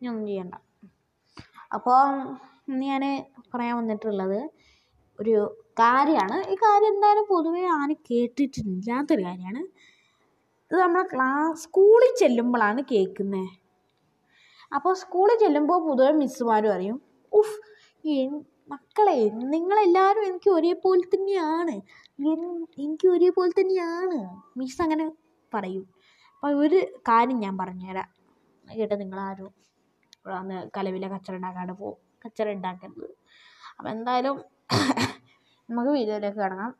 ഇനി ഒന്നും ചെയ്യണ്ട. അപ്പോൾ ഇന്ന് ഞാൻ പറയാൻ വന്നിട്ടുള്ളത് ഒരു കാര്യമാണ്. ഈ കാര്യം എന്തായാലും പൊതുവേ ആരും കേട്ടിട്ടില്ലാത്തൊരു കാര്യമാണ്. ഇത് നമ്മൾ ക്ലാസ് സ്കൂളിൽ ചെല്ലുമ്പോഴാണ് കേൾക്കുന്നത് അപ്പോൾ സ്കൂളിൽ ചെല്ലുമ്പോൾ പൊതുവെ മിസ്സുമാർ പറയും ഉഫ് മക്കളെ നിങ്ങളെല്ലാവരും എനിക്ക് ഒരേപോലെ തന്നെയാണ്. എനിക്ക് ഒരേപോലെ തന്നെയാണ്. മിസ് അങ്ങനെ പറയും. അപ്പോൾ ഒരു കാര്യം ഞാൻ പറഞ്ഞുതരാം. കേട്ടോ നിങ്ങളാരും. അന്ന് കലവിലെ കച്ചറ ഉണ്ടാക്കാണ്ട് പോകും കച്ചറ ഉണ്ടാക്കരുത് അപ്പോൾ എന്തായാലും നമുക്ക് വീഡിയോയിലേക്ക് കാണാം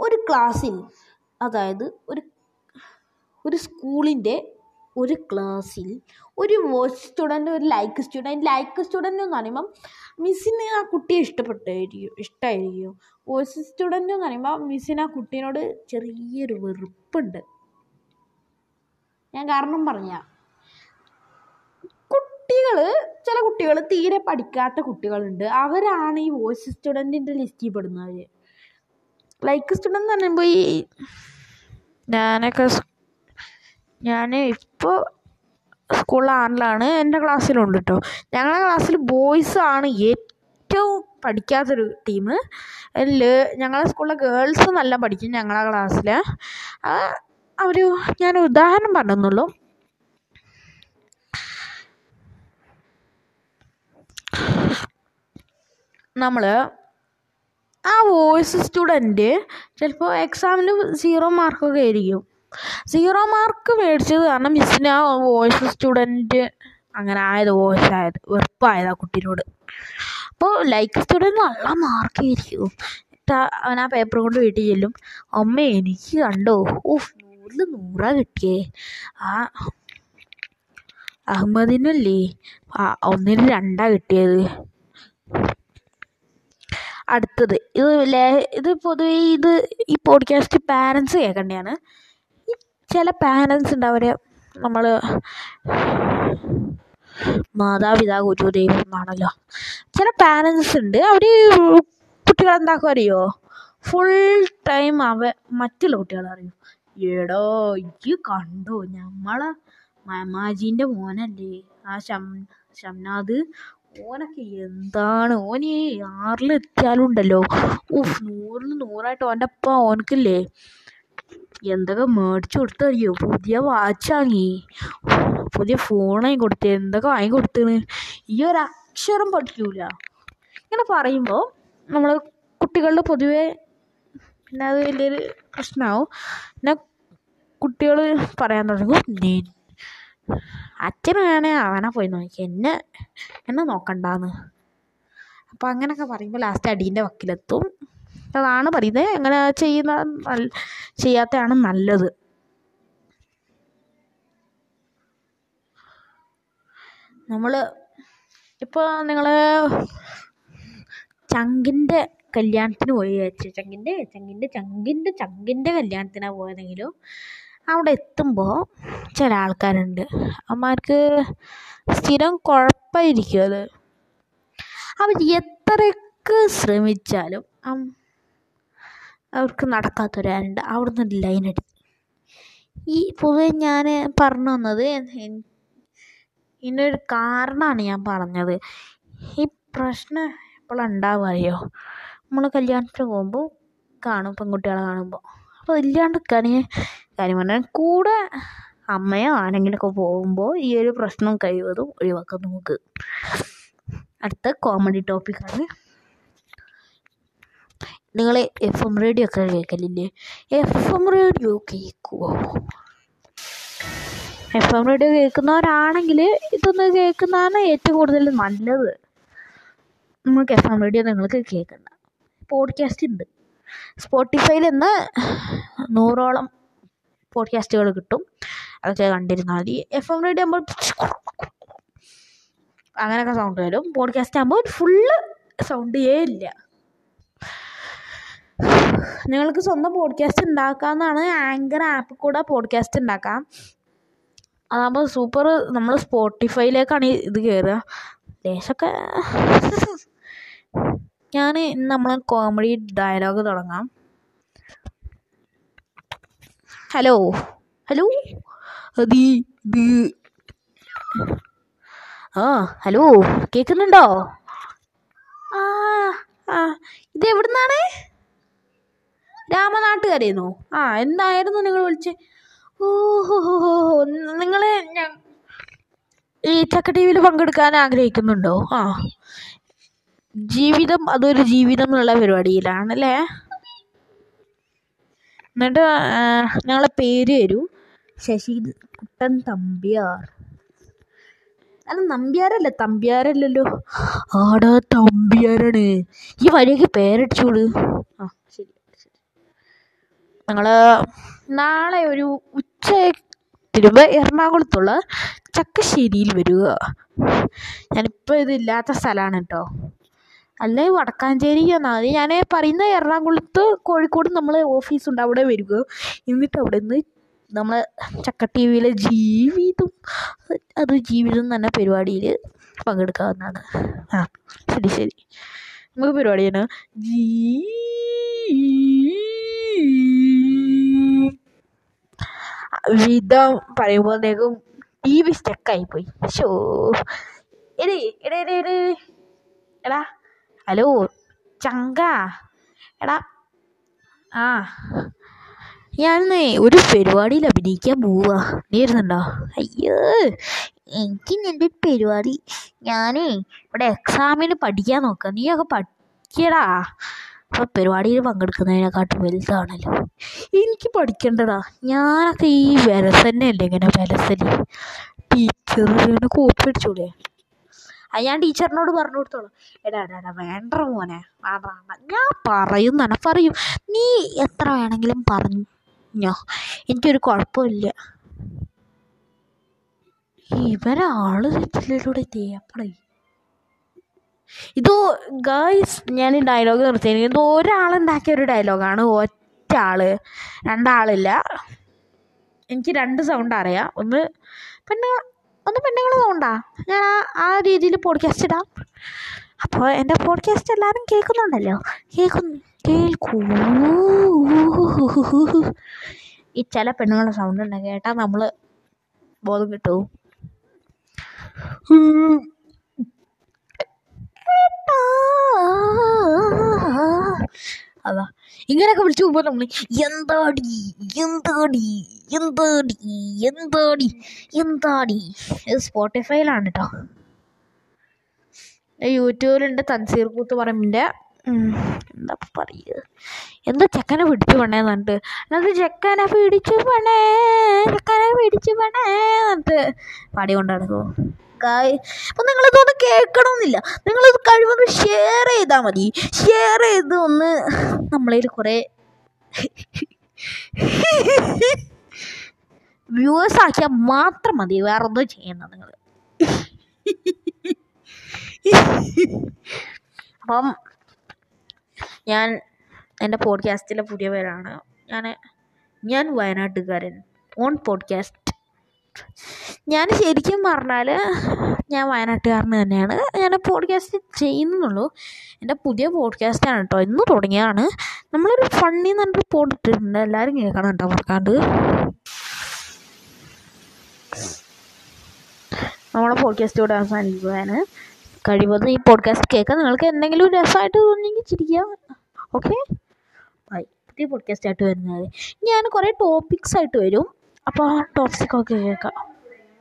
ഒരു ക്ലാസ്സിൽ അതായത് ഒരു ഒരു സ്കൂളിന്റെ ഒരു ക്ലാസ്സിൽ ഒരു വോയിസ് സ്റ്റുഡന്റ് ഒരു ലൈക്ക് സ്റ്റുഡന്റ് ലൈക്ക് സ്റ്റുഡന്റ് എന്ന് പറയുമ്പം മിസ്സിന് ആ കുട്ടിയെ ഇഷ്ടപ്പെട്ടായിരിക്കും ഇഷ്ടമായിരിക്കും വോയിസ് സ്റ്റുഡന്റ് എന്ന് പറയുമ്പോൾ മിസ്സിന് ആ കുട്ടീനോട് ചെറിയൊരു വെറുപ്പുണ്ട്. ഞാൻ കാരണം പറഞ്ഞ. കുട്ടികൾ ചില കുട്ടികൾ തീരെ പഠിക്കാത്ത കുട്ടികളുണ്ട്. അവരാണ് ഈ വോയിസ് സ്റ്റുഡന്റിന്റെ ലിസ്റ്റിൽ പെടുന്നവർ ലൈക്ക് സ്റ്റുഡന്റ് എന്ന് പറയുമ്പോൾ ഈ ഞാനൊക്കെ ഞാൻ ഇപ്പോൾ സ്കൂളിൽ ആറിലാണ്. എന്റെ ക്ലാസ്സിലുണ്ട് കേട്ടോ ഞങ്ങളുടെ ക്ലാസ്സിൽ ബോയ്സ് ആണ് ഏറ്റവും പഠിക്കാത്തൊരു ടീം അതിൽ ഞങ്ങളുടെ സ്കൂളിലെ ഗേൾസ് നല്ല പഠിക്കും ഞങ്ങളുടെ ക്ലാസ്സിൽ അവർ ഞാൻ ഉദാഹരണം പറഞ്ഞെന്നുള്ളൂ. നമ്മൾ ആ വോയിസ് സ്റ്റുഡന്റ് ചിലപ്പോൾ എക്സാമിന് സീറോ മാർക്കൊക്കെ ആയിരിക്കും. സീറോ മാർക്ക് മേടിച്ചത് കാരണം മിസ്സിന് ആ വോയിസ് സ്റ്റുഡന്റ് അങ്ങനെ ആയത് വോയിസ് ആയത് വെറുപ്പായത് ആ കുട്ടീനോട്. അപ്പോൾ ലൈക്ക് സ്റ്റുഡന്റ് നല്ല മാർക്ക് ആയിരിക്കും. അവൻ ആ പേപ്പർ കൊണ്ട് വീട്ടിൽ ചെല്ലും. അമ്മ എനിക്ക് കണ്ടോ? ഓഹ് നൂറിൽ നൂറാ കിട്ടിയേ. ആ അഹമ്മദിനല്ലേ? ആ ഒന്നിന് രണ്ടാ കിട്ടിയത്. അടുത്തത് ഇത് ലേ ഇത് പൊതുവേ ഇത് ഈ പോഡ്കാസ്റ്റ് പാരൻസ് കേൾക്കേണ്ടതാണ്. ചില പാരൻസ് ഉണ്ട് അവരെ നമ്മൾ മാതാപിതാ ഗുരു ദൈവം എന്നാണല്ലോ ചില പാരൻസ് ഉണ്ട് അവർ കുട്ടികളെന്താക്കും അറിയോ? ഫുൾ ടൈം അവ മറ്റുള്ള കുട്ടികളെ അറിയും? എടോ ഇജ്ജ് കണ്ടോ? നമ്മളെ മമാജീന്റെ മോനല്ലേ? ആ ഷം ഷംനാദ് ഓനൊക്കെ എന്താണ്? ഓന് ആറിലെത്തിയാലുണ്ടല്ലോ ഉഫ് നൂറിൽ നൂറായിട്ട് ഓന്റെ അപ്പ ഓനക്കില്ലേ എന്തൊക്കെ മേടിച്ചു കൊടുത്തറിയോ പുതിയ വാച്ച് വാങ്ങി. പുതിയ ഫോൺ വാങ്ങി കൊടുത്ത്. എന്തൊക്കെ വാങ്ങി കൊടുത്തേന്ന് ഈ ഒരു അക്ഷരം പഠിക്കൂല. ഇങ്ങനെ പറയുമ്പോൾ നമ്മൾ കുട്ടികളുടെ പൊതുവെ പിന്നെ അത് വലിയൊരു പ്രശ്നമാവും പിന്നെ കുട്ടികൾ പറയാൻ തുടങ്ങും നീ അച്ഛൻ വേണേ അവനെ പോയി നോക്കി എന്നെ എന്നെ നോക്കണ്ടാന്ന്. അപ്പോൾ അങ്ങനെയൊക്കെ പറയുമ്പോൾ ലാസ്റ്റ് അടീന്റെ വക്കിലെത്തും. അതാണ് പറയുന്നത് എങ്ങനെ ചെയ്യുന്ന ചെയ്യാത്തതാണ് നല്ലത്. നമ്മൾ ഇപ്പോൾ നിങ്ങൾ ചങ്കിന്റെ കല്യാണത്തിന് പോയി വിചാരിച്ചു. ചങ്കിന്റെ ചങ്കിന്റെ ചങ്കിന്റെ ചങ്കിന്റെ കല്യാണത്തിനാണ് പോയതെങ്കിലും അവിടെ എത്തുമ്പോൾ ചില ആൾക്കാരുണ്ട്. അമ്മമാർക്ക് സ്ഥിരം കുഴപ്പമായിരിക്കും അത്. അവർ എത്രയൊക്കെ ശ്രമിച്ചാലും അവർക്ക് നടക്കാത്തൊരാളുണ്ട്. അവിടുന്ന് ഒരു ലൈൻ അടി ഈ പൊതുവെ ഞാൻ പറഞ്ഞു വന്നത് ഇന്നൊരു കാരണമാണ് ഞാൻ പറഞ്ഞത്. ഈ പ്രശ്നം എപ്പോഴാണ് ഉണ്ടാവുക അറിയോ നമ്മൾ കല്യാണത്തിന് പോകുമ്പോൾ കാണും പെൺകുട്ടികളെ കാണുമ്പോൾ അപ്പോൾ ഇല്ലാണ്ടിരിക്കാൻ കാര്യം പറഞ്ഞാൽ കൂടെ അമ്മയോ ആരെങ്കിലുമൊക്കെ പോകുമ്പോൾ ഈ ഒരു പ്രശ്നം കഴിവതും ഒഴിവാക്കാൻ നമുക്ക്. അടുത്ത കോമഡി ടോപ്പിക്കാണ് നിങ്ങൾ എഫ് എം റേഡിയോ ഒക്കെ കേൾക്കലില്ലേ? എഫ് എം റേഡിയോ കേൾക്കുമോ എഫ് എം റേഡിയോ കേൾക്കുന്നവരാണെങ്കിൽ ഇതൊന്ന് കേൾക്കുന്നതാണ് ഏറ്റവും കൂടുതൽ നല്ലത്. നമുക്ക് എഫ് എം റേഡിയോ നിങ്ങൾക്ക് കേൾക്കണ്ട. പോഡ്കാസ്റ്റ് ഉണ്ട് സ്പോട്ടിഫൈയിൽ നിന്ന് നൂറോളം പോഡ്കാസ്റ്റുകൾ കിട്ടും. അതൊക്കെ കണ്ടിരുന്നാൽ മതി. എഫ് എം റേഡിയോ ആകുമ്പോൾ അങ്ങനെയൊക്കെ സൗണ്ട് വരും. പോഡ്കാസ്റ്റ് ആകുമ്പോൾ ഫുള്ള് സൗണ്ട് ഇല്ല. നിങ്ങൾക്ക് സ്വന്തം പോഡ്കാസ്റ്റ് ഉണ്ടാക്കാമെന്നാണ് ആങ്കർ ആപ്പിൽ കൂടെ പോഡ്കാസ്റ്റ് ഉണ്ടാക്കാം അതാകുമ്പോൾ സൂപ്പർ നമ്മൾ സ്പോട്ടിഫൈയിലേക്കാണ് ഇത് കയറുക ലേശമൊക്കെ ഞാൻ ഇന്ന് നമ്മൾ കോമഡി ഡയലോഗ് തുടങ്ങാം. ഹലോ ഹലോ അത് ആ ഹലോ കേൾക്കുന്നുണ്ടോ ആ ആ ഇത് എവിടുന്നാണ്? രാമനാട്ടുകാരായിരുന്നു ആ എന്തായിരുന്നു നിങ്ങൾ വിളിച്ച്? ഓഹോ ഹോ ഈ ചക്ക ടി വിയിൽ പങ്കെടുക്കാൻ ആഗ്രഹിക്കുന്നുണ്ടോ? ആ ജീവിതം അതൊരു ജീവിതം എന്നുള്ള പരിപാടിയിലാണല്ലേ? എന്നിട്ട് ഞങ്ങളെ പേര് വരൂ. ശശി കുട്ടൻ തമ്പ്യാർ. അല്ല നമ്പ്യാരല്ല തമ്പ്യാരല്ലല്ലോ. ആടാ തമ്പ്യാരാണ്. ഈ വഴിയൊക്കെ പേരടിച്ചോളു. ആ ശരി ശരി. ഞങ്ങൾ നാളെ ഒരു ഉച്ച തിരുമ്പ എറണാകുളത്തുള്ള ചക്കശ്ശേരിയിൽ വരിക. ഞാനിപ്പോൾ ഇതില്ലാത്ത സ്ഥലമാണ് കേട്ടോ. അല്ലേ വടക്കാഞ്ചേരി എന്നാൽ ഞാൻ പറയുന്ന എറണാകുളത്ത് കോഴിക്കോട് നമ്മൾ ഓഫീസുണ്ട് അവിടെ വരിക. എന്നിട്ട് അവിടെ നിന്ന് നമ്മൾ ചക്ക ടി വിയിലെ ജീവിതം അത് ജീവിതം തന്നെ പരിപാടിയിൽ പങ്കെടുക്കാവുന്നതാണ്. ആ ശരി ശരി. നമുക്ക് പരിപാടി തന്നെ. ജീ വിധം പറയുമ്പോഴത്തേക്കും ടി വി സ്റ്റക്കായിപ്പോയി ഷോ എടേ എടേ എടേ എടേ. എടാ ഹലോ ചങ്ക. എടാ ആ. ഞാനേ ഒരു പരിപാടിയിൽ അഭിനയിക്കാൻ പോവാ. നീ വരുന്നുണ്ടോ? അയ്യോ എനിക്ക് നിന്റെ പരിപാടി. ഞാനേ ഇവിടെ എക്സാമിന് പഠിക്കാൻ നോക്കാം. നീയൊക്കെ പഠിക്കടാ. അപ്പോൾ പരിപാടിയിൽ പങ്കെടുക്കുന്നതിനെക്കാട്ടും വലുതാണല്ലോ. എനിക്ക് പഠിക്കണ്ടടാ ഞാനൊക്കെ ഈ വിരസന്നല്ലേ ഇങ്ങനെ വിലസന് ടീച്ചർ കോപ്പി അടിച്ചൂടെ? അത് ഞാൻ ടീച്ചറിനോട് പറഞ്ഞു കൊടുത്തോളൂ. എടാ എടാ വേണ്ട മോനെ വേണ്ട ഞാൻ പറയും തന്നെ പറയും. നീ എത്ര വേണമെങ്കിലും പറഞ്ഞോ. എനിക്കൊരു കുഴപ്പമില്ല. ഇവരാൾ തെറ്റിലൂടെ തേപ്പടേ ഇതോ ഗേൾസ് ഞാൻ ഈ ഡയലോഗ് നിർത്തിയിരിക്കുന്നത് ഇത് ഒരാളുണ്ടാക്കിയ ഒരു ഡയലോഗാണ് ഒറ്റ ആൾ രണ്ടാളില്ല. എനിക്ക് രണ്ട് സൗണ്ട് അറിയാം. ഒന്ന് പെണ്ണുങ്ങൾ ഒന്ന് പെണ്ണുങ്ങൾ തോണ്ടാ ഞാൻ ആ ആ രീതിയിൽ പോഡ്കാസ്റ്റ് ഇടാം. അപ്പോൾ എന്റെ പോഡ്കാസ്റ്റ് എല്ലാവരും കേൾക്കുന്നുണ്ടല്ലോ? കേൾക്കുന്നു കേൾക്കൂ. ഈ ചില പെണ്ണുങ്ങളുടെ സൗണ്ട് ഉണ്ട് കേട്ടാൽ നമ്മൾ ബോധം കിട്ടും? അതാ. ഇങ്ങനെയൊക്കെ വിളിച്ചു പോകുമ്പോൾ നമ്മൾ എന്താടി എന്താടി എന്താടി എന്താടി എന്താടി. ഇത് സ്പോട്ടിഫൈയിലാണ് കേട്ടോ യൂട്യൂബിലുണ്ട് തൻസീർ കൂത്ത് പറമ്പിന്റെ എന്താ പറയുക എന്താ ചെക്കനെ പിടിച്ചു പണേ എന്നിട്ട് എന്നിട്ട് ചെക്കനെ പിടിച്ചു പണേ ചെക്കനെ പിടിച്ചു പണേ എന്നിട്ട് പാടി കൊണ്ട് നടക്കും കായ് അപ്പം നിങ്ങളിതൊന്ന് കേൾക്കണമെന്നില്ല നിങ്ങളിത് കഴിവൊന്ന് ഷെയർ ചെയ്താൽ മതി. ഷെയർ ചെയ്ത് ഒന്ന് നമ്മളതിൽ കുറേ വ്യൂവേഴ്സ് ആക്കിയാൽ മാത്രം മതി. വേറെ ഒന്നും ചെയ്യണ്ട നിങ്ങൾ അപ്പം ഞാൻ എന്റെ പോഡ്കാസ്റ്റിലെ പുതിയ പേരാണ്. ഞാൻ ഞാൻ വയനാട്ടുകാരൻ. ഓൺ പോഡ്കാസ്റ്റ് ഞാൻ ശരിക്കും പറഞ്ഞാൽ ഞാൻ വയനാട്ടുകാരൻ തന്നെയാണ്. ഞാൻ പോഡ്കാസ്റ്റ് ചെയ്യുന്നുള്ളൂ. എന്റെ പുതിയ പോഡ്കാസ്റ്റാണ് കേട്ടോ. ഇന്ന് തുടങ്ങിയതാണ്. നമ്മളൊരു ഫണ്ണി എന്ന് പറഞ്ഞൊരു പോഡ് ഇട്ടിട്ടുണ്ട്. എല്ലാവരും കേൾക്കണം കേട്ടോ മറക്കാണ്ട് നമ്മളെ പോഡ്കാസ്റ്റ് ഇവിടെ അവസാനിക്കുകയാണ് കഴിവതും ഈ പോഡ്കാസ്റ്റ് കേൾക്കാൻ നിങ്ങൾക്ക് എന്തെങ്കിലും രസമായിട്ട് തോന്നിയെങ്കിൽ ചിരിക്കാം ഓക്കെ ബൈ പുതിയ പോഡ്കാസ്റ്റ് ആയിട്ട് വരുന്നത്. ഞാൻ കുറേ ടോപ്പിക്സ് ആയിട്ട് വരും. അപ്പോൾ ആ ഒക്കെ കേൾക്കാം.